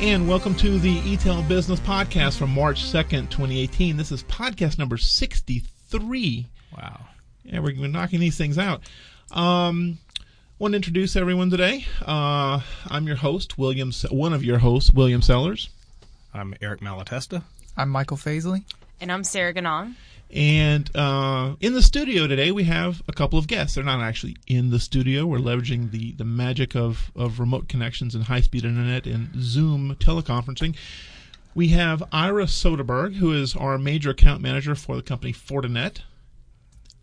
And welcome to the eTail Business Podcast from March 2nd, 2018. This is podcast number 63. Wow. Yeah, we're, we're knocking these things out. Um, want to introduce everyone today. Uh, I'm your host, William, one of your hosts, William Sellers. I'm Eric Malatesta. I'm Michael Faisley. And I'm Sarah Ganon. And uh, in the studio today, we have a couple of guests. They're not actually in the studio. We're leveraging the, the magic of, of remote connections and high speed internet and Zoom teleconferencing. We have Ira Soderberg, who is our major account manager for the company Fortinet,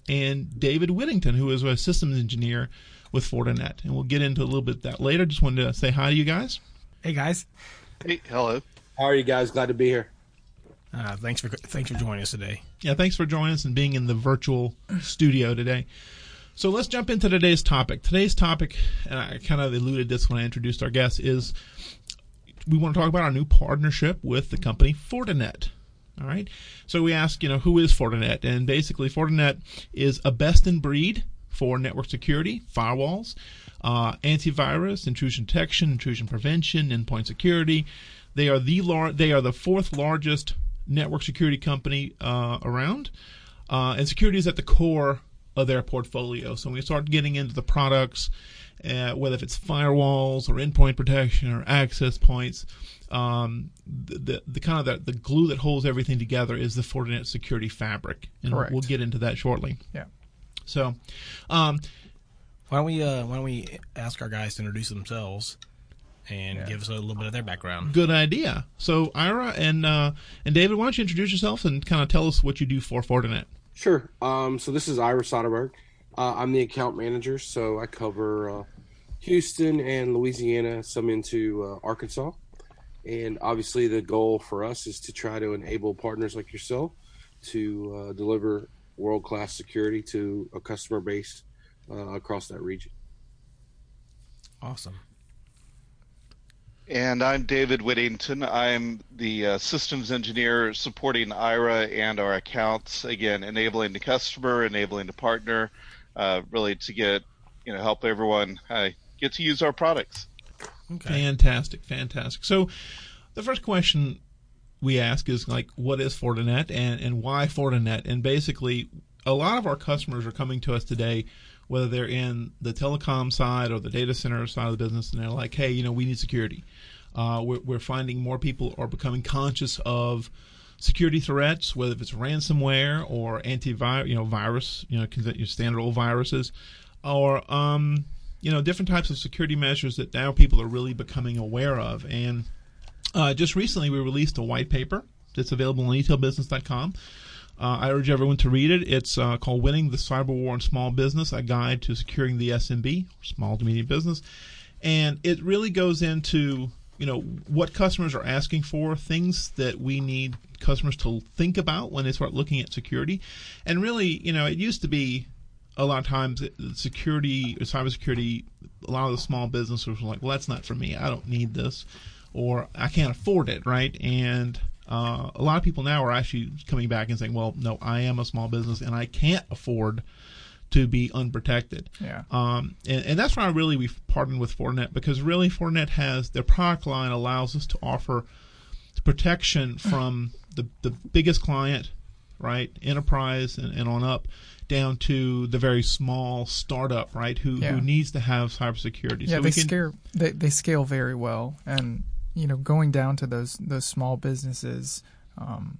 and David Whittington, who is a systems engineer with Fortinet. And we'll get into a little bit of that later. Just wanted to say hi to you guys. Hey, guys. Hey, hello. How are you guys? Glad to be here. Uh, thanks for thanks for joining us today. Yeah, thanks for joining us and being in the virtual studio today. So let's jump into today's topic. Today's topic, and I kind of alluded this when I introduced our guest, is we want to talk about our new partnership with the company Fortinet. All right. So we ask, you know, who is Fortinet? And basically, Fortinet is a best in breed for network security, firewalls, uh, antivirus, intrusion detection, intrusion prevention, endpoint security. They are the lar- they are the fourth largest network security company uh, around, uh, and security is at the core of their portfolio. So when we start getting into the products, uh, whether if it's firewalls or endpoint protection or access points, um, the, the, the kind of the, the glue that holds everything together is the Fortinet security fabric, and Correct. we'll get into that shortly. Yeah. So, um, Why don't we uh, Why don't we ask our guys to introduce themselves and Yeah. give us a little bit of their background? good idea. So Ira and uh, and David, why don't you introduce yourself and kind of tell us what you do for Fortinet? Sure. Um, so this is Ira Soderberg. Uh, I'm the account manager, so I cover uh, Houston and Louisiana, some into uh, Arkansas. And obviously, the goal for us is to try to enable partners like yourself to uh, deliver world class security to a customer base uh, across that region. Awesome. And I'm David Whittington. I'm the uh, systems engineer supporting Ira and our accounts. Again, enabling the customer, enabling the partner, uh, really to get, you know, help everyone uh, get to use our products. Okay. Fantastic, fantastic. So, the first question we ask is like, what is Fortinet and, and why Fortinet? And basically, a lot of our customers are coming to us today, whether they're in the telecom side or the data center side of the business, and they're like, hey, you know, we need security. Uh, we're, we're finding more people are becoming conscious of security threats, whether it's ransomware or antivirus, you know, virus, you know, your standard old viruses, or um, you know, different types of security measures that now people are really becoming aware of. And uh, just recently, we released a white paper that's available on etailbusiness.com. Uh, I urge everyone to read it. It's uh, called "Winning the Cyber War in Small Business: A Guide to Securing the SMB, Small to Medium Business," and it really goes into you know what customers are asking for, things that we need customers to think about when they start looking at security, and really, you know, it used to be a lot of times security, or cybersecurity, a lot of the small businesses were like, well, that's not for me. I don't need this, or I can't afford it, right? And uh, a lot of people now are actually coming back and saying, well, no, I am a small business and I can't afford to be unprotected. Yeah. Um, and, and that's why I really we've partnered with Fortinet because really Fortinet has their product line allows us to offer protection from the, the biggest client, right, enterprise and, and on up, down to the very small startup, right, who, Yeah. who needs to have cybersecurity. Yeah, so they can, scale they, they scale very well, and you know, going down to those those small businesses, um,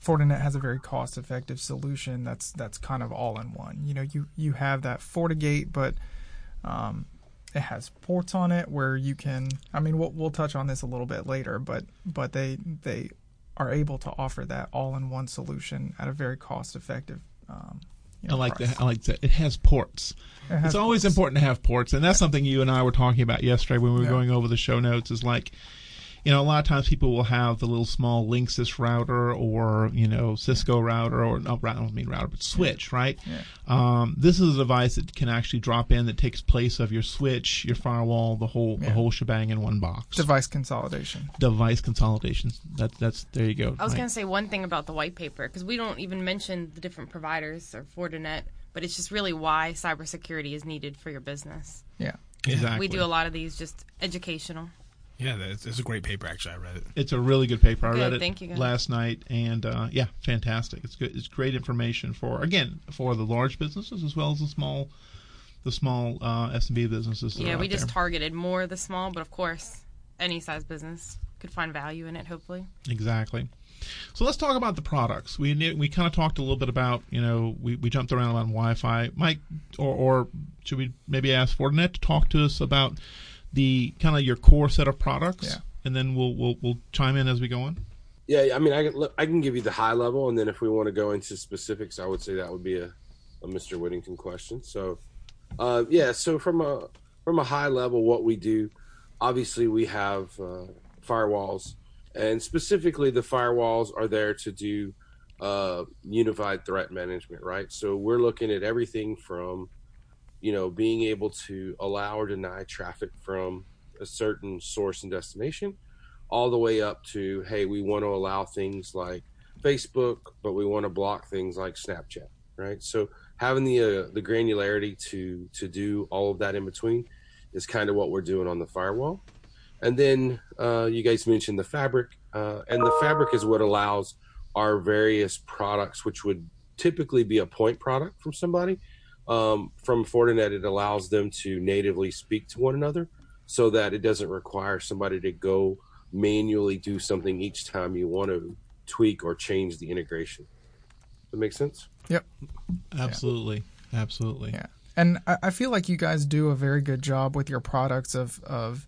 Fortinet has a very cost effective solution that's that's kind of all in one. You know, you you have that FortiGate, but um, it has ports on it where you can. I mean, we'll we'll touch on this a little bit later, but but they they are able to offer that all in one solution at a very cost effective. Um, I like that. I like that. It has ports. It has it's always ports. important to have ports, and that's something you and I were talking about yesterday when we were Yeah. going over the show notes. Is like, you know, a lot of times people will have the little small Linksys router or you know Cisco router or no, I don't mean router, but switch, right? Yeah. Um, this is a device that can actually drop in that takes place of your switch, your firewall, the whole the whole shebang in one box. Device consolidation. Device consolidation. That that's there you go. I was right? going to say one thing about the white paper because we don't even mention the different providers or Fortinet, but it's just really why cybersecurity is needed for your business. Yeah. exactly. We do a lot of these just educational. Yeah, it's, it's a great paper. Actually, I read it. It's a really good paper. I Good, read it thank you, guys. last night, and uh, yeah, fantastic. It's good. It's great information for again for the large businesses as well as the small, the small uh, SMB businesses. that Yeah, are we out just there. targeted more the small, but of course, any size business could find value in it. Hopefully, Exactly. So let's talk about the products. We we kind of talked a little bit about you know we, we jumped around on Wi-Fi. Mike, or, or should we maybe ask Fortinet to talk to us about the kind of your core set of products, Yeah. and then we'll we'll we'll chime in as we go on. Yeah, I mean, I can, I can give you the high level, and then if we want to go into specifics, I would say that would be a, a Mr. Whittington question. So, uh, yeah, so from a from a high level, what we do, obviously, we have uh, firewalls, and specifically, the firewalls are there to do uh, unified threat management, right? So we're looking at everything from, you know, being able to allow or deny traffic from a certain source and destination all the way up to hey we want to allow things like facebook but we want to block things like snapchat right? So having the uh, the granularity to to do all of that in between is kind of what we're doing on the firewall. And then uh, you guys mentioned the fabric uh, and the fabric is what allows our various products which would typically be a point product from somebody um, from fortinet it allows them to natively speak to one another so that it doesn't require somebody to go manually do something each time you want to tweak or change the integration. Does that make sense? Yep. Absolutely, absolutely. Yeah. And I, I feel like you guys do a very good job with your products of of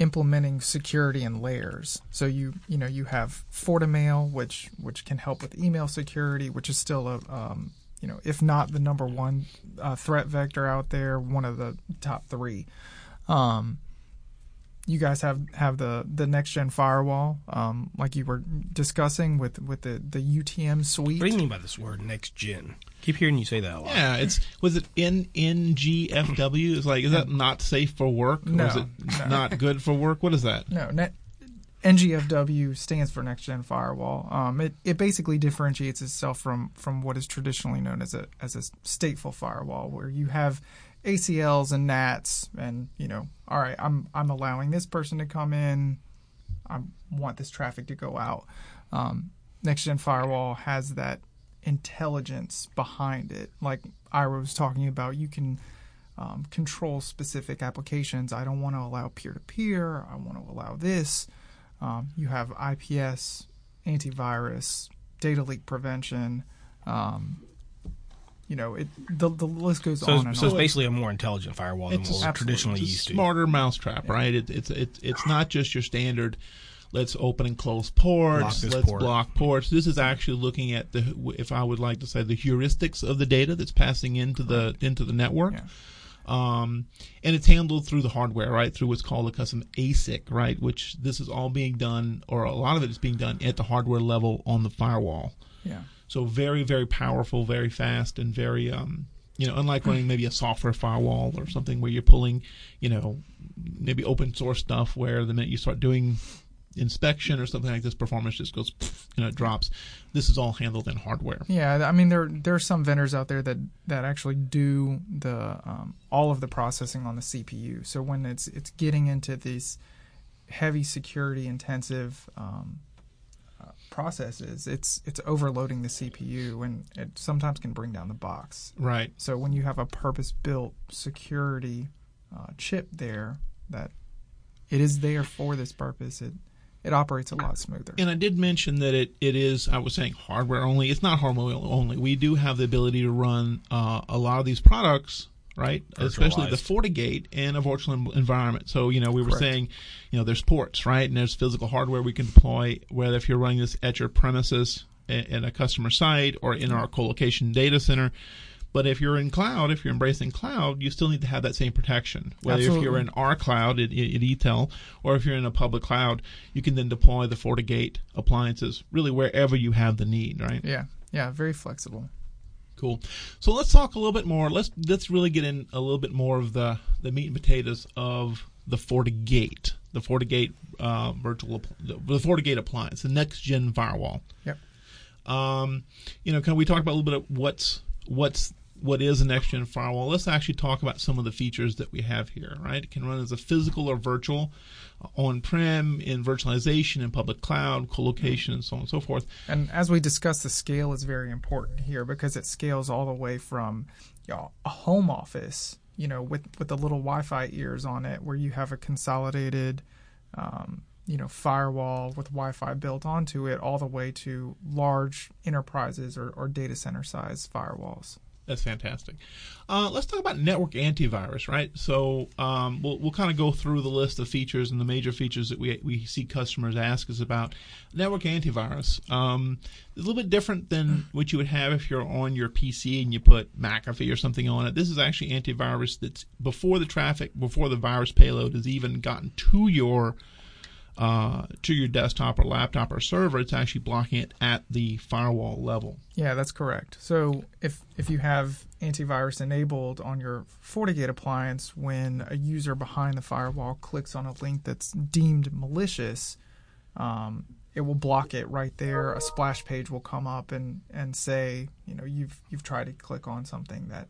implementing security in layers. So you you know you have FortiMail, which which can help with email security, which is still a um, you know if not the number one uh, threat vector out there, one of the top three. Um, you guys have have the the next gen firewall, um, like you were discussing with with the the UTM suite. What do you mean by this word next gen? Keep hearing you say that a lot. Yeah, it's was it NNGFW? NGFW? Is like is that not safe for work? Or is it no. not good for work? What is that? No, net, NGFW stands for Next Gen Firewall. Um, it, it basically differentiates itself from, from what is traditionally known as a as a stateful firewall, where you have ACLs and NATs, and you know, all right, I'm I'm allowing this person to come in, I want this traffic to go out. Um, Next Gen Firewall has that intelligence behind it, like Ira was talking about. You can um, control specific applications. I don't want to allow peer to peer. I want to allow this. Um, you have IPS, antivirus, data leak prevention. Um, you know, it the the list goes So, on it's, and so it's basically a more intelligent firewall than It's what we're traditionally It's a used to. smarter mousetrap, right? It, it's it's it's not just your standard. Let's open and close ports. Block let's port. block ports. This is actually looking at the, if I would like to say, the heuristics of the data that's passing into the into the network. Yeah. Um, and it's handled through the hardware, right? Through what's called a custom ASIC, right? Which this is all being done, or a lot of it is being done at the hardware level on the firewall. yeah. So very, very powerful, very fast, and very, um, you know, unlike running maybe a software firewall or something where you're pulling, you know, maybe open source stuff where the minute you start doing inspection or something like this, performance just goes, you know, it drops. This is all handled in hardware. Yeah, I mean there there are some vendors out there that that actually do the um, all of the processing on the CPU. So when it's it's getting into these heavy security intensive um, uh, processes, it's it's overloading the CPU and it sometimes can bring down the box. Right. So when you have a purpose built security uh, chip there that it is there for this purpose, it it operates a lot smoother. And I did mention that it, it is, I was saying hardware only. It's not hardware only. We do have the ability to run uh, a lot of these products, right? Especially the FortiGate in a virtual environment. So, you know, we were Correct. saying, you know, there's ports, right? And there's physical hardware we can deploy, whether if you're running this at your premises in, in a customer site or in our co-location data center. But if you're in cloud, if you're embracing cloud, you still need to have that same protection. Whether if you're in our cloud at, at ETEL, or if you're in a public cloud, you can then deploy the FortiGate appliances really wherever you have the need, right? yeah, yeah, very flexible. Cool. So let's talk a little bit more. Let's let's really get in a little bit more of the the meat and potatoes of the FortiGate, the FortiGate uh, virtual, the FortiGate appliance, the next gen firewall. Yep. Um, you know, can we talk about a little bit of what's what's what is a next gen firewall, let's actually talk about some of the features that we have here, right? It can run as a physical or virtual, uh, on prem, in virtualization, in public cloud, co-location, and so on and so forth. And as we discussed, the scale is very important here because it scales all the way from you know, a home office, you know, with, with the little Wi Fi ears on it, where you have a consolidated, um, you know, firewall with Wi Fi built onto it, all the way to large enterprises or, or data center size firewalls. That's fantastic. Uh, let's talk about network antivirus, right? So um, we'll, we'll kind of go through the list of features and the major features that we, we see customers ask us about. Network antivirus um, is a little bit different than what you would have if you're on your PC and you put McAfee or something on it. This is actually antivirus that's before the traffic, before the virus payload has even gotten to your uh, to your desktop or laptop or server, it's actually blocking it at the firewall level. Yeah, that's correct. So if if you have antivirus enabled on your FortiGate appliance, when a user behind the firewall clicks on a link that's deemed malicious, um, it will block it right there. A splash page will come up and, and say, you know, you've you've tried to click on something that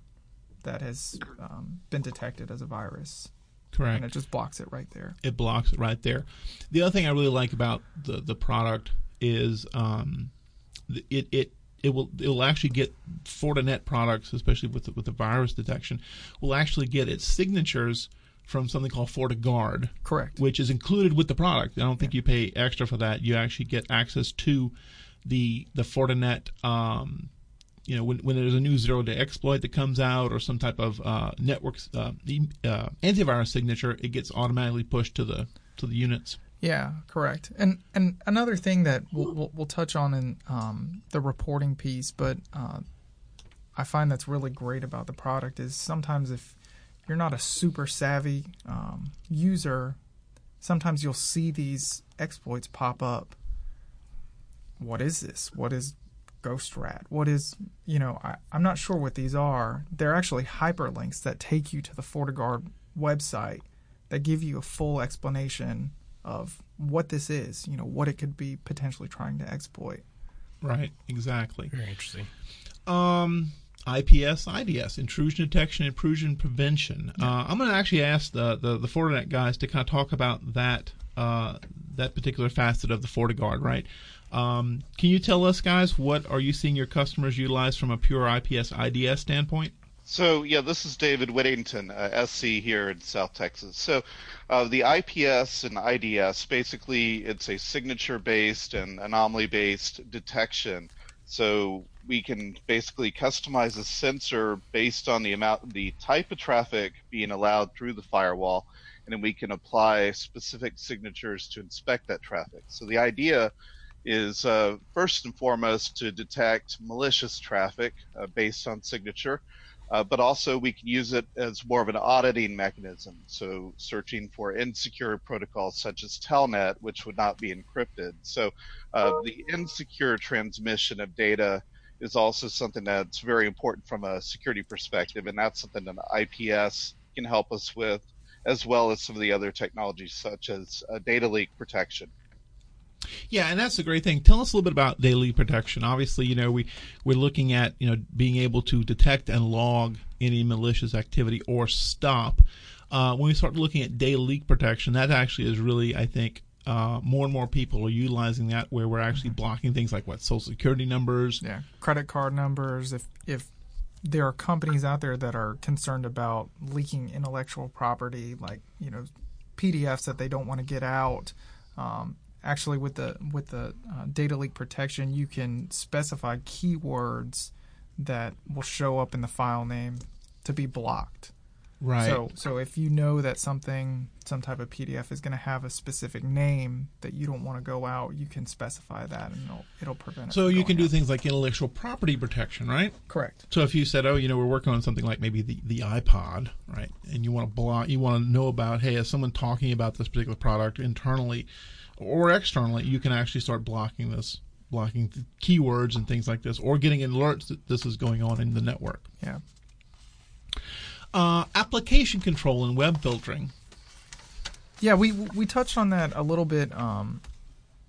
that has um, been detected as a virus. Correct. And it just blocks it right there. It blocks it right there. The other thing I really like about the the product is um, it it it will it will actually get Fortinet products, especially with the, with the virus detection, will actually get its signatures from something called FortiGuard. Correct. Which is included with the product. I don't think yeah. you pay extra for that. You actually get access to the the Fortinet um, you know, when, when there's a new zero day exploit that comes out or some type of uh, network uh, uh, antivirus signature, it gets automatically pushed to the to the units. Yeah, correct. And and another thing that we'll, we'll, we'll touch on in um, the reporting piece, but uh, I find that's really great about the product is sometimes if you're not a super savvy um, user, sometimes you'll see these exploits pop up. What is this? What is Ghost-Rat? What is, you know, I, am not sure what these are. They're actually hyperlinks that take you to the FortiGuard website that give you a full explanation of what this is, you know, what it could be potentially trying to exploit. Right, exactly. Very interesting. Um, IPS, IDS, intrusion detection, intrusion prevention. Yeah. Uh, I'm going to actually ask the, the, the Fortinet guys to kind of talk about that uh, that particular facet of the FortiGuard, right? Um, can you tell us, guys, what are you seeing your customers utilize from a pure IPS IDS standpoint? So yeah, this is David Whittington, uh, SC here in South Texas. So uh, the IPS and IDS, basically, it's a signature-based and anomaly-based detection. So we can basically customize a sensor based on the amount, the type of traffic being allowed through the firewall, and then we can apply specific signatures to inspect that traffic. So the idea is uh, first and foremost to detect malicious traffic uh, based on signature, uh, but also we can use it as more of an auditing mechanism. So searching for insecure protocols such as Telnet, which would not be encrypted. So uh, the insecure transmission of data is also something that's very important from a security perspective, and that's something that IPS can help us with, as well as some of the other technologies such as uh, data leak protection. Yeah, and that's the great thing. Tell us a little bit about data leak protection. Obviously, you know we we're looking at you know being able to detect and log any malicious activity or stop. Uh, when we start looking at data leak protection, that actually is really, I think, uh, more and more people are utilizing that where we're actually mm-hmm. blocking things like what social security numbers, yeah, credit card numbers. If if there are companies out there that are concerned about leaking intellectual property, like you know PDFs that they don't want to get out. Um, actually with the with the uh, data leak protection, you can specify keywords that will show up in the file name to be blocked. Right. So so if you know that something some type of PDF is going to have a specific name that you don't want to go out, you can specify that and it'll it'll prevent it. So you can do out. things like intellectual property protection, right? Correct. So if you said, "Oh, you know, we're working on something like maybe the, the iPod, right?" and you want to block you want to know about, "Hey, is someone talking about this particular product internally?" Or externally, you can actually start blocking this, blocking keywords and things like this, or getting alerts that this is going on in the network. Yeah. Uh, application control and web filtering. Yeah, we we touched on that a little bit. Um,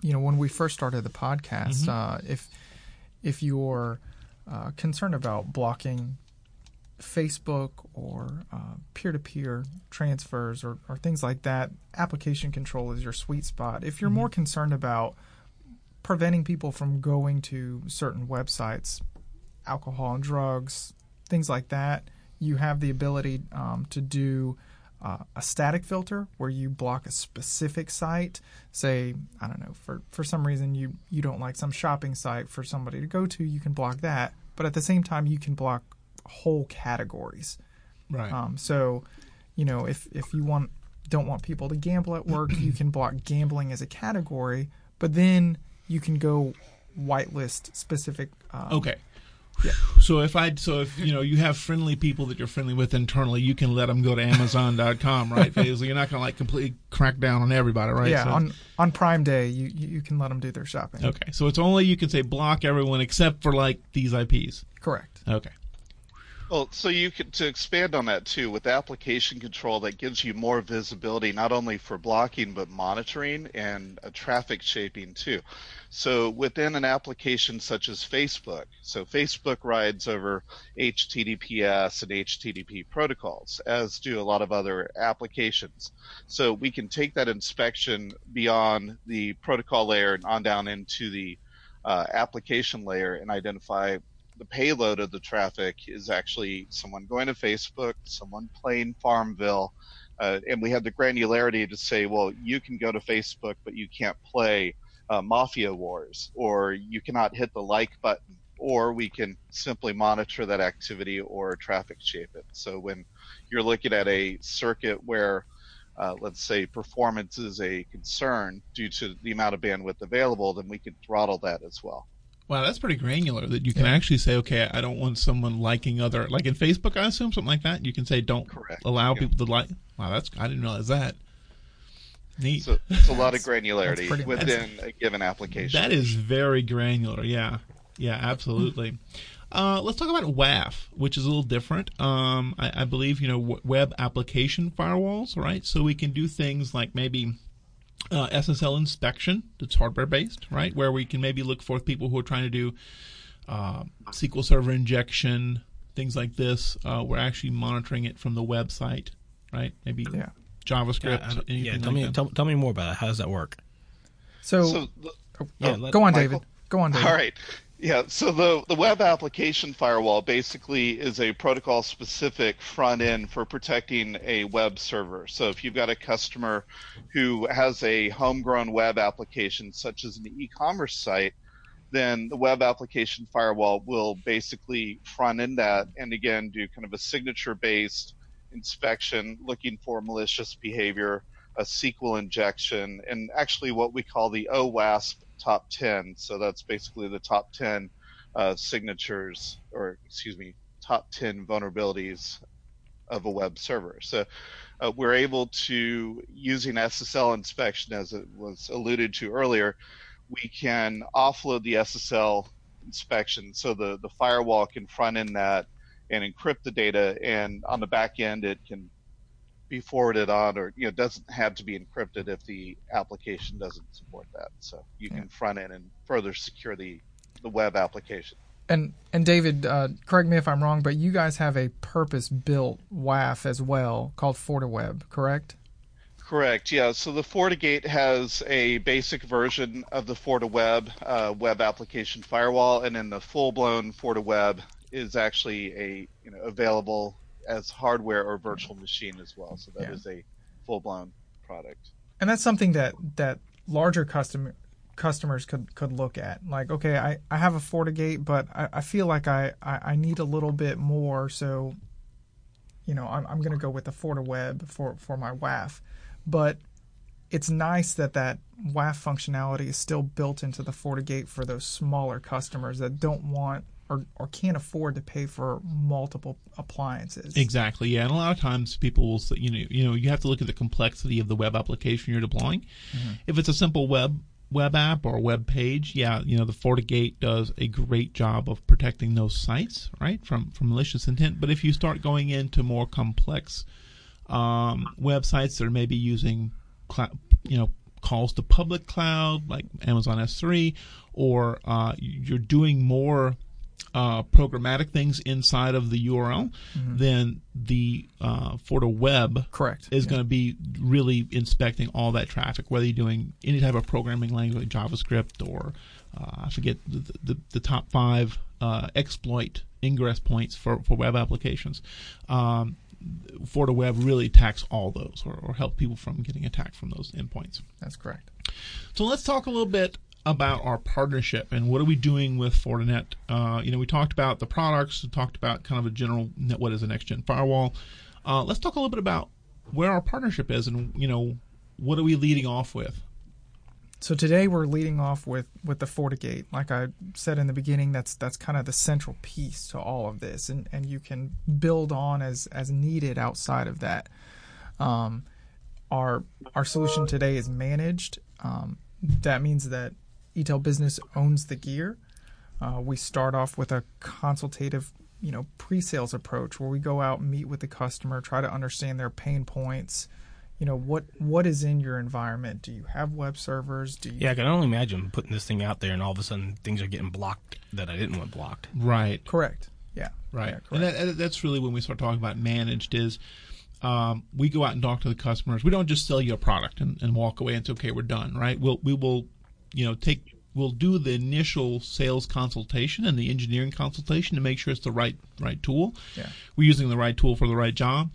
you know, when we first started the podcast, mm-hmm. uh, if if you're uh, concerned about blocking Facebook or uh, peer-to-peer transfers or, or things like that, application control is your sweet spot. If you're more concerned about preventing people from going to certain websites, alcohol and drugs, things like that, you have the ability um, to do uh, a static filter where you block a specific site. Say, I don't know, for, for some reason you, you don't like some shopping site for somebody to go to, you can block that. But at the same time, you can block whole categories. Right. Um, so, you know, if if you want don't want people to gamble at work, you can block gambling as a category, but then you can go whitelist specific. Um, okay. So if I so if you know you have friendly people that you're friendly with internally, you can let them go to Amazon.com, right? Because you're not going to like completely crack down on everybody, right? Yeah, So- on on Prime Day, you you can let them do their shopping. okay. So it's only you can say block everyone except for like these IPs. Correct. Okay. Well, so you could to expand on that too with application control that gives you more visibility not only for blocking but monitoring and uh, traffic shaping too. So within an application such as Facebook, so Facebook rides over HTTPS and HTTP protocols, as do a lot of other applications. So we can take that inspection beyond the protocol layer and on down into the uh, application layer and identify the payload of the traffic is actually someone going to Facebook, someone playing Farmville, uh, and we have the granularity to say, well, you can go to Facebook, but you can't play uh, Mafia Wars, or you cannot hit the like button, or we can simply monitor that activity or traffic shape it. So when you're looking at a circuit where uh, let's say performance is a concern due to the amount of bandwidth available, then we can throttle that as well. Wow, that's pretty granular. That you can actually say, okay, I don't want someone liking other, like in Facebook, I assume something like that. You can say, don't Correct, allow yeah. people to like. Wow, that's I didn't realize that. Neat. So it's a lot of granularity pretty- within a given application. That is very granular. Yeah, yeah, absolutely. Uh, let's talk about WAF, which is a little different. Um, I, I believe you know w- web application firewalls, right? So we can do things like maybe uh, SSL inspection that's hardware based, right? Where we can maybe look for people who are trying to do uh, SQL Server injection, things like this. Uh, we're actually monitoring it from the website, right? Maybe Yeah. JavaScript. I- I anything yeah, tell like me tell, tell me more about it. How does that work? So, So oh, yeah, oh, go on, Michael? David. Go on, David. All right. Yeah, so the, the web application firewall basically is a protocol specific front end for protecting a web server. So if you've got a customer who has a homegrown web application, such as an e commerce site, then the web application firewall will basically front end that and again do kind of a signature based inspection looking for malicious behavior, a SQL injection, and actually what we call the OWASP top 10. So that's basically the top 10 uh, signatures, or excuse me, top 10 vulnerabilities of a web server. So uh, we're able to, using SSL inspection, as it was alluded to earlier, we can offload the SSL inspection so the, the firewall can front end that and encrypt the data, and on the back end, it can be forwarded on or you know doesn't have to be encrypted if the application doesn't support that. So you can front end and further secure the the web application. And and David, uh, correct me if I'm wrong, but you guys have a purpose-built WAF as well called FortiWeb, correct? correct yeah. So the FortiGate has a basic version of the FortiWeb uh, web application firewall and then the full-blown FortiWeb is actually a you know available as hardware or virtual mm-hmm. machine as well. So that is Yeah. a full-blown product. And that's something that that larger customer customers could could look at. Like okay i i have a fortigate but i, I feel like I, I i need a little bit more. So you know i'm, I'm going to go with the fortiweb for for my waf. But it's nice that that WAF functionality is still built into the FortiGate for those smaller customers that don't want or, or can't afford to pay for multiple appliances. Exactly. Yeah, and a lot of times people will say, you know, you know, you have to look at the complexity of the web application you're deploying. If it's a simple web web app or web page, yeah, you know, the FortiGate does a great job of protecting those sites, right, from from malicious intent. But if you start going into more complex um, websites that are maybe using, clou- you know, calls to public cloud like Amazon S3, or uh, you're doing more uh, programmatic things inside of the URL, then the uh, FortiWeb Correct. is Yeah. going to be really inspecting all that traffic, whether you're doing any type of programming language, JavaScript, or uh, I forget the, the, the top five uh, exploit ingress points for, for web applications. Um, FortiWeb really attacks all those, or, or help people from getting attacked from those endpoints. That's correct. So let's talk a little bit about our partnership and what are we doing with Fortinet. Uh, you know, we talked about the products, we talked about kind of a general what is a next gen firewall. Uh, let's talk a little bit about where our partnership is and you know what are we leading off with. So today we're leading off with with the FortiGate. Like I said in the beginning, that's that's kind of the central piece to all of this, and and you can build on as as needed outside of that. Um, our our solution today is managed. Um, that means that eTel Business owns the gear. Uh, we start off with a consultative, you know, pre-sales approach where we go out, meet with the customer, try to understand their pain points. You know what what is in your environment? Do you have web servers? Do you Yeah, I can only imagine putting this thing out there and all of a sudden things are getting blocked that I didn't want blocked. Right. correct? Yeah, Right. Yeah, correct. and that, that's really when we start talking about managed is um, we go out and talk to the customers. We don't just sell you a product and, and walk away and say, okay, we're done, right? We'll, we will, you know, take, we'll do the initial sales consultation and the engineering consultation to make sure it's the right, right tool. Yeah. We're using the right tool for the right job.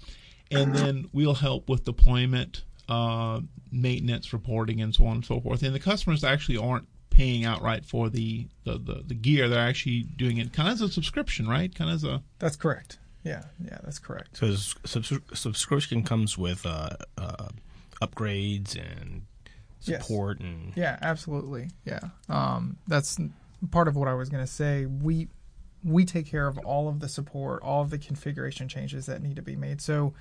And then we'll help with deployment, uh, maintenance, reporting, and so on and so forth. And the customers actually aren't paying outright for the, the, the, the gear. They're actually doing it kind of as a subscription, right? Kind of as a, that's correct. Yeah, yeah, that's correct. So subs- subscription comes with uh, uh, upgrades and Yes. support and Yeah, absolutely. Yeah, um, that's part of what I was going to say. We we take care of all of the support, all of the configuration changes that need to be made. So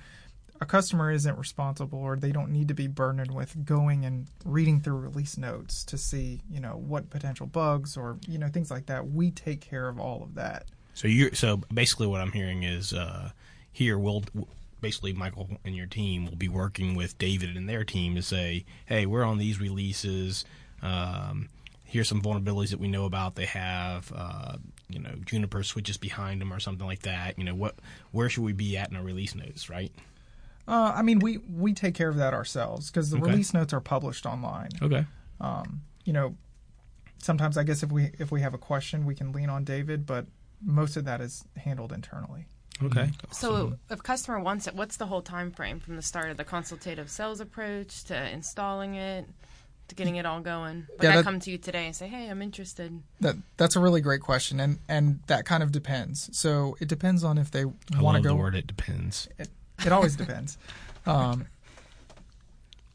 a customer isn't responsible, or they don't need to be burdened with going and reading through release notes to see, you know, what potential bugs or you know things like that. We take care of all of that. So you so basically what I'm hearing is uh, here we'll basically Michael and your team will be working with David and their team to say, hey, we're on these releases. Um, here's some vulnerabilities that we know about. They have uh, you know Juniper switches behind them or something like that. You know what? Where should we be at in our release notes? Right? Uh, I mean, we we take care of that ourselves because the Okay. release notes are published online. Okay. you know, sometimes I guess if we if we have a question, we can lean on David, but most of that is handled internally. Okay. So if customer wants it, what's the whole time frame from the start of the consultative sales approach to installing it to getting it all going? Like Yeah, I come to you today and say, "Hey, I'm interested." That that's a really great question, and and that kind of depends. So it depends on if they want to love go. the word. It depends. It, it always depends. Um,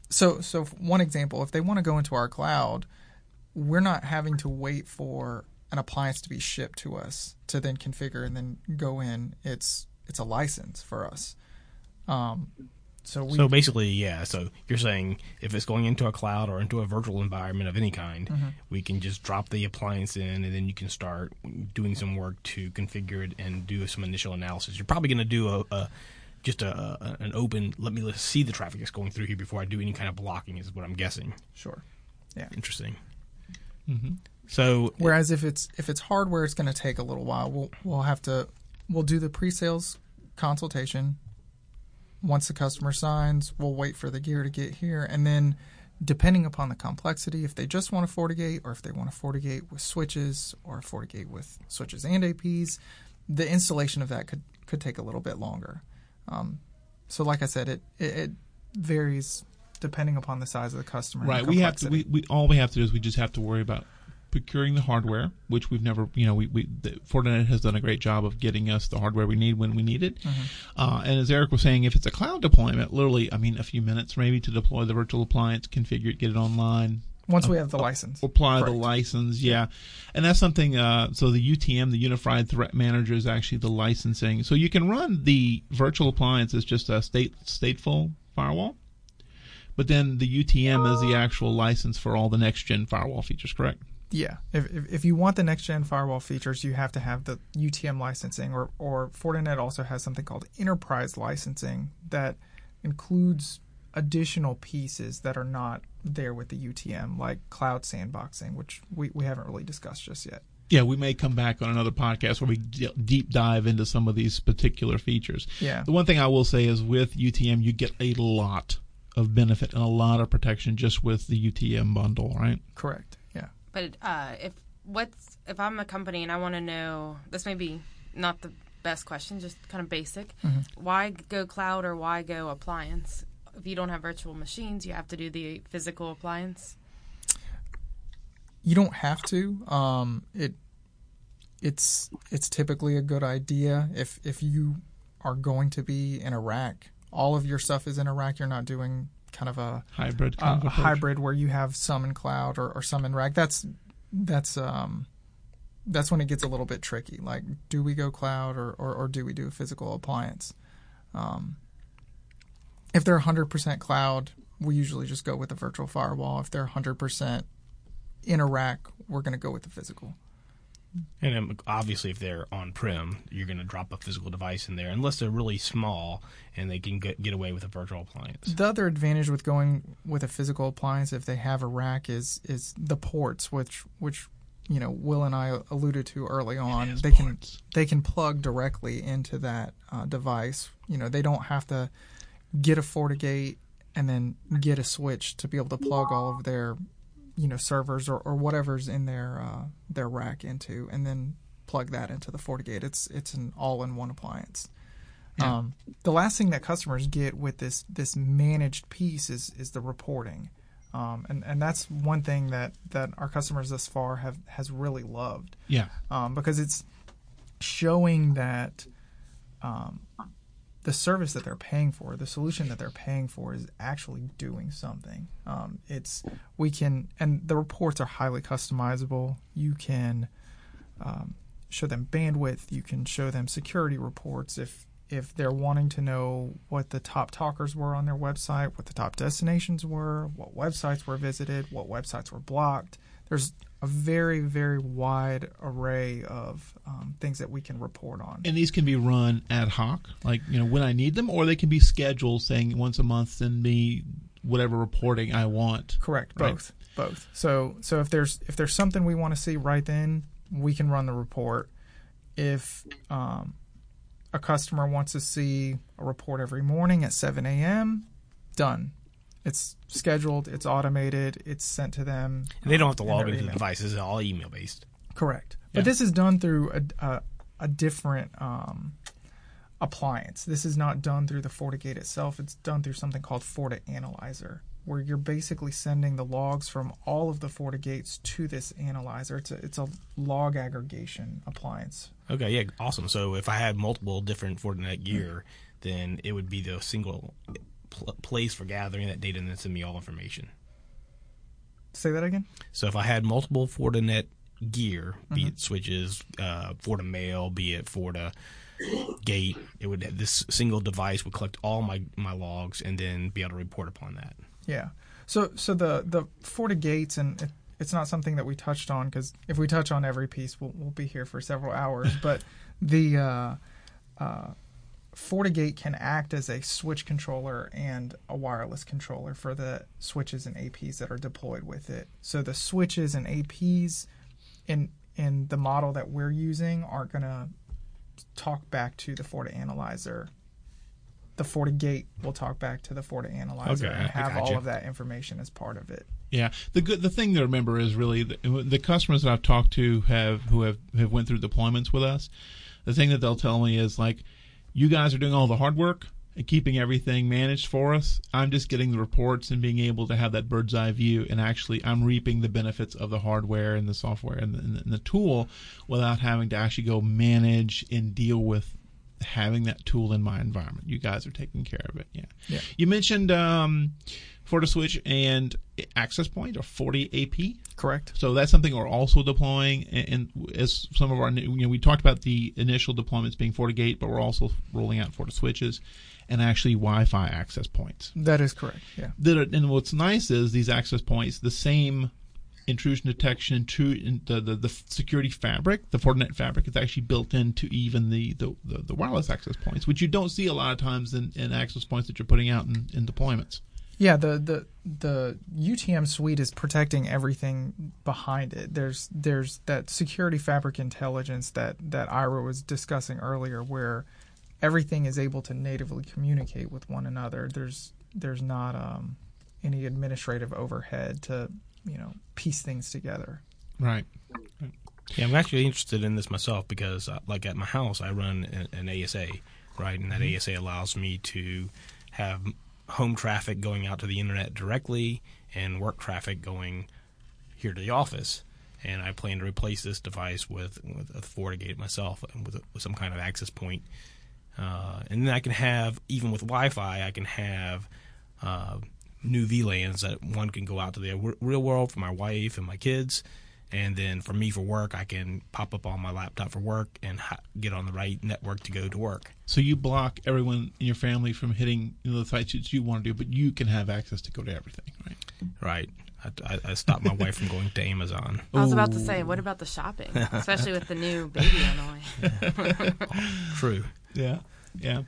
so so one example, if they want to go into our cloud, we're not having to wait for an appliance to be shipped to us to then configure and then go in. It's it's a license for us. Um, so we So basically, yeah. So you're saying if it's going into a cloud or into a virtual environment of any kind, Mm-hmm. we can just drop the appliance in, and then you can start doing some work to configure it and do some initial analysis. You're probably going to do a, a just a, a an open. Let me let's see the traffic that's going through here before I do any kind of blocking. Is what I'm guessing. sure. Yeah. Interesting. Mm-hmm. So Whereas if it's if it's hardware, it's going to take a little while. We'll we'll have to we'll do the pre-sales consultation. Once the customer signs, we'll wait for the gear to get here, and then depending upon the complexity, if they just want a FortiGate or if they want a FortiGate with switches or a FortiGate with switches and APs, the installation of that could could take a little bit longer. Um, so, like I said, it, it it varies depending upon the size of the customer. Right. the We have to. We, we all we have to do is we just have to worry about procuring the hardware, which we've never. You know, we, we the, Fortinet has done a great job of getting us the hardware we need when we need it. Mm-hmm. Uh, and as Eric was saying, if it's a cloud deployment, literally, I mean, a few minutes maybe to deploy the virtual appliance, configure it, get it online, once we have the license. apply the license. Yeah, and that's something. Uh, so the UTM, the Unified Threat Manager, is actually the licensing. So you can run the virtual appliance as just a state stateful firewall, but then the UTM is the actual license for all the next gen firewall features. Correct. Yeah, if, if if you want the next gen firewall features, you have to have the UTM licensing, or or Fortinet also has something called enterprise licensing that includes additional pieces that are not there with the UTM, like cloud sandboxing, which we, we haven't really discussed just yet. Yeah, we may come back on another podcast where we d- deep dive into some of these particular features. Yeah. The one thing I will say is with UTM, you get a lot of benefit and a lot of protection just with the UTM bundle, right? Correct. But uh, if what's if I'm a company and I want to know this may be not the best question, just kind of basic. Why go cloud or why go appliance? If you don't have virtual machines, you have to do the physical appliance. You don't have to. Um, it it's it's typically a good idea if if you are going to be in a rack. All of your stuff is in a rack. You're not doing kind of a Hybrid uh, kind of a hybrid where you have some in cloud or, or some in rack. That's that's um that's when it gets a little bit tricky. Like, do we go cloud or, or, or do we do a physical appliance? Um, if they're 100% cloud, we usually just go with a virtual firewall. If they're 100% in a rack, we're going to go with the physical. And um, obviously, if they're on prem, you're going to drop a physical device in there, unless they're really small and they can get, get away with a virtual appliance. The other advantage with going with a physical appliance, if they have a rack, is is the ports, which which you know Will and I alluded to early on. has They can they can plug directly into that uh, device. You know, they don't have to get a FortiGate and then get a switch to be able to plug all of their you know servers or, or whatever's in their uh, their rack into, and then plug that into the FortiGate. It's it's an all-in-one appliance. Um, the last thing that customers get with this this managed piece is is the reporting, um, and and that's one thing that that our customers thus far have has really loved Yeah. um, because it's showing that um, the service that they're paying for, the solution that they're paying for, is actually doing something. Um, it's we can, and the reports are highly customizable. You can um, show them bandwidth. You can show them security reports if if they're wanting to know what the top talkers were on their website, what the top destinations were, what websites were visited, what websites were blocked. There's a very, very wide array of um, things that we can report on. And these can be run ad hoc, like you know when I need them, or they can be scheduled, saying once a month send me whatever reporting I want. Correct. Right. Both. Both. So so if there's if there's something we want to see right then, we can run the report. If um, a customer wants to see a report every morning at 7 a.m., done. It's scheduled. It's automated. It's sent to them. And they don't have to log their into the email. device. This is all email based. Correct. Yeah. But this is done through a, a, a different um, appliance. This is not done through the FortiGate itself. It's done through something called FortiAnalyzer, where you're basically sending the logs from all of the FortiGates to this analyzer. It's a, it's a log aggregation appliance. Okay, yeah, awesome. So if I had multiple different Fortinet gear, then it would be the single pl- place for gathering that data and then send me all information. Say that again? So if I had multiple Fortinet gear, be Mm-hmm. it switches, uh, FortiMail, be it Forti Gate, it would this single device would collect all my my logs and then be able to report upon that. Yeah. So so the the FortiGates and it, it's not something that we touched on because if we touch on every piece, we'll we'll be here for several hours. but the uh, uh, FortiGate can act as a switch controller and a wireless controller for the switches and APs that are deployed with it. So the switches and APs in in the model that we're using aren't going to talk back to the FortiAnalyzer. The FortiGate will talk back to the FortiAnalyzer Okay, and have all of that information as part of it. Yeah, the good the thing to remember is really the, the customers that I've talked to have who have have went through deployments with us. The thing that they'll tell me is like, you guys are doing all the hard work and keeping everything managed for us. I'm just getting the reports and being able to have that bird's eye view, and actually I'm reaping the benefits of the hardware and the software and the, and the, and the tool without having to actually go manage and deal with having that tool in my environment. You guys are taking care of it. Yeah. Yeah. You mentioned um, FortiSwitch and Access Point or FortiAP. Correct. So that's something we're also deploying. And, and as some of our, you know, we talked about the initial deployments being FortiGate, but we're also rolling out FortiSwitches and actually Wi-Fi access points. That is correct. Yeah. That are, and what's nice is these access points, the same intrusion detection to the, the, the security fabric, the Fortinet fabric, is actually built into even the, the, the, the wireless access points, which you don't see a lot of times in, in access points that you're putting out in, in deployments. Yeah, the the the UTM suite is protecting everything behind it. There's there's that security fabric intelligence that that Ira was discussing earlier, where everything is able to natively communicate with one another. There's there's not um, any administrative overhead to you know piece things together. Right. Yeah, I'm actually interested in this myself because, uh, like at my house, I run an, an ASA, right, and that ASA allows me to have home traffic going out to the internet directly and work traffic going here to the office. And I plan to replace this device with with a FortiGate myself and with, with some kind of access point. Uh, and then I can have even with Wi-Fi, I can have uh, new VLANs that one can go out to the real world for my wife and my kids, and then for me for work, I can pop up on my laptop for work and ha- get on the right network to go to work. So you block everyone in your family from hitting you know, the sites that you want to do, but you can have access to go to everything, right? Right. I, I, I stopped my wife from going to Amazon. I was about to oh. say, what about the shopping, especially with the new baby on the way? True. Yeah, yeah.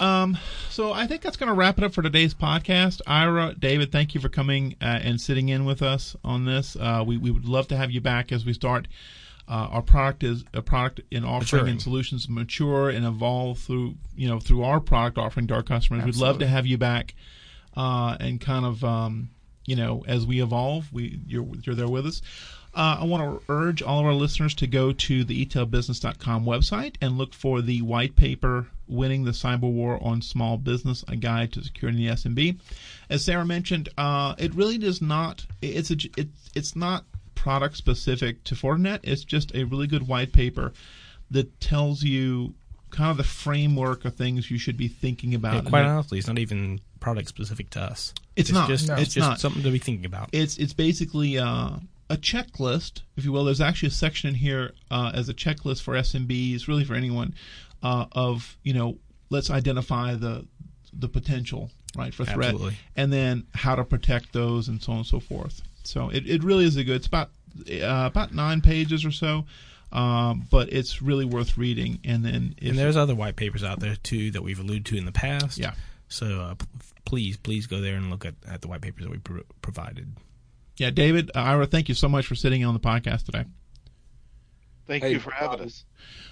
Um, so I think that's going to wrap it up for today's podcast. Ira, David, thank you for coming uh, and sitting in with us on this. Uh, we we would love to have you back as we start. Uh, our product is a product in offering Maturing. and solutions mature and evolve through you know through our product offering to our customers. We'd love to have you back uh, and kind of um, you know as we evolve, we you're you're there with us. Uh, I want to urge all of our listeners to go to the etelbusiness.com website and look for the white paper "Winning the Cyber War on Small Business: A Guide to Securing the SMB." As Sarah mentioned, uh, it really does not. It's a it, it's not product specific to Fortinet. It's just a really good white paper that tells you kind of the framework of things you should be thinking about. Yeah, quite honestly, it's not even product specific to us. It's not. Just, No. It's It's just not. something to be thinking about. it's it's basically uh, a checklist, if you will. There's actually a section in here uh, as a checklist for SMBs, really for anyone, uh, of you know, let's identify the the potential right for threat, Absolutely. and then how to protect those, and so on and so forth. So it, it really is a good. It's about uh, about nine pages or so. Um, but it's really worth reading, and then if and there's other white papers out there too that we've alluded to in the past. Yeah. So uh, p- please, please go there and look at, at the white papers that we pro- provided. yeah, David, Ira, thank you so much for sitting on the podcast today. Thank Hey, you for having us.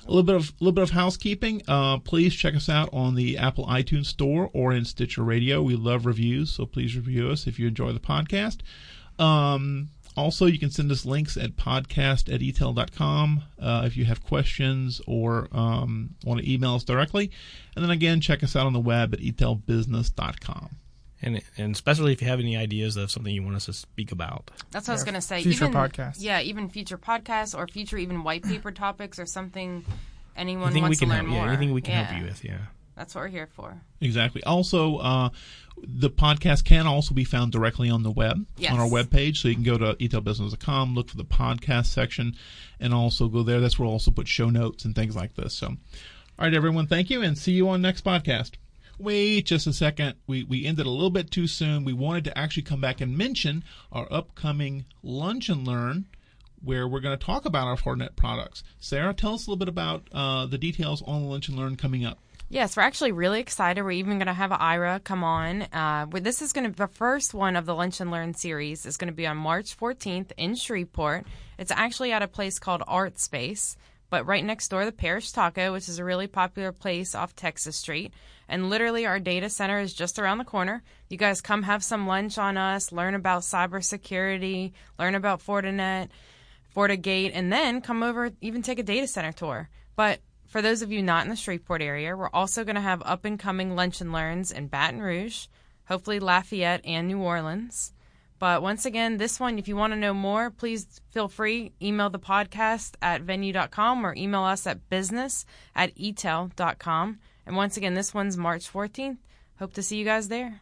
A little bit of a little bit of housekeeping. Uh, please check us out on the Apple iTunes Store or in Stitcher Radio. We love reviews, so please review us if you enjoy the podcast. Um, also, you can send us links at podcast at etel.com uh, if you have questions or um, want to email us directly. And then again, check us out on the web at etelbusiness.com. And and especially if you have any ideas of something you want us to speak about. That's what I was going to say. future even, podcasts. Yeah, even future podcasts or future even white paper topics or something anyone anything we wants can to learn help. more. Yeah, anything we can Yeah, help you with. Yeah. That's what we're here for. Exactly. Also, uh, the podcast can also be found directly on the web Yes. on our webpage. So you can go to etelbusiness.com, look for the podcast section, and also go there. That's where we'll also put show notes and things like this. So, all right, everyone, thank you, and see you on next podcast. Wait just a second. We we ended a little bit too soon. We wanted to actually come back and mention our upcoming lunch and learn. Where we're going to talk about our Fortinet products. Sarah, tell us a little bit about uh, the details on the lunch and learn coming up. Yes, we're actually really excited. We're even going to have Ira come on. Uh, this is going to be the first one of the Lunch and Learn series. It's going to be on March 14th in Shreveport. It's actually at a place called Art Space, but right next door, the Parish Taco, which is a really popular place off Texas Street. And literally, our data center is just around the corner. You guys come have some lunch on us, learn about cybersecurity, learn about Fortinet. FortiGate, and then come over, even take a data center tour. But for those of you not in the Shreveport area, we're also going to have up and coming lunch and learns in Baton Rouge, hopefully Lafayette and New Orleans. But once again, this one, if you want to know more, please feel free email the podcast at venue.com or email us at business at etel.com. And once again, this one's March 14th. Hope to see you guys there.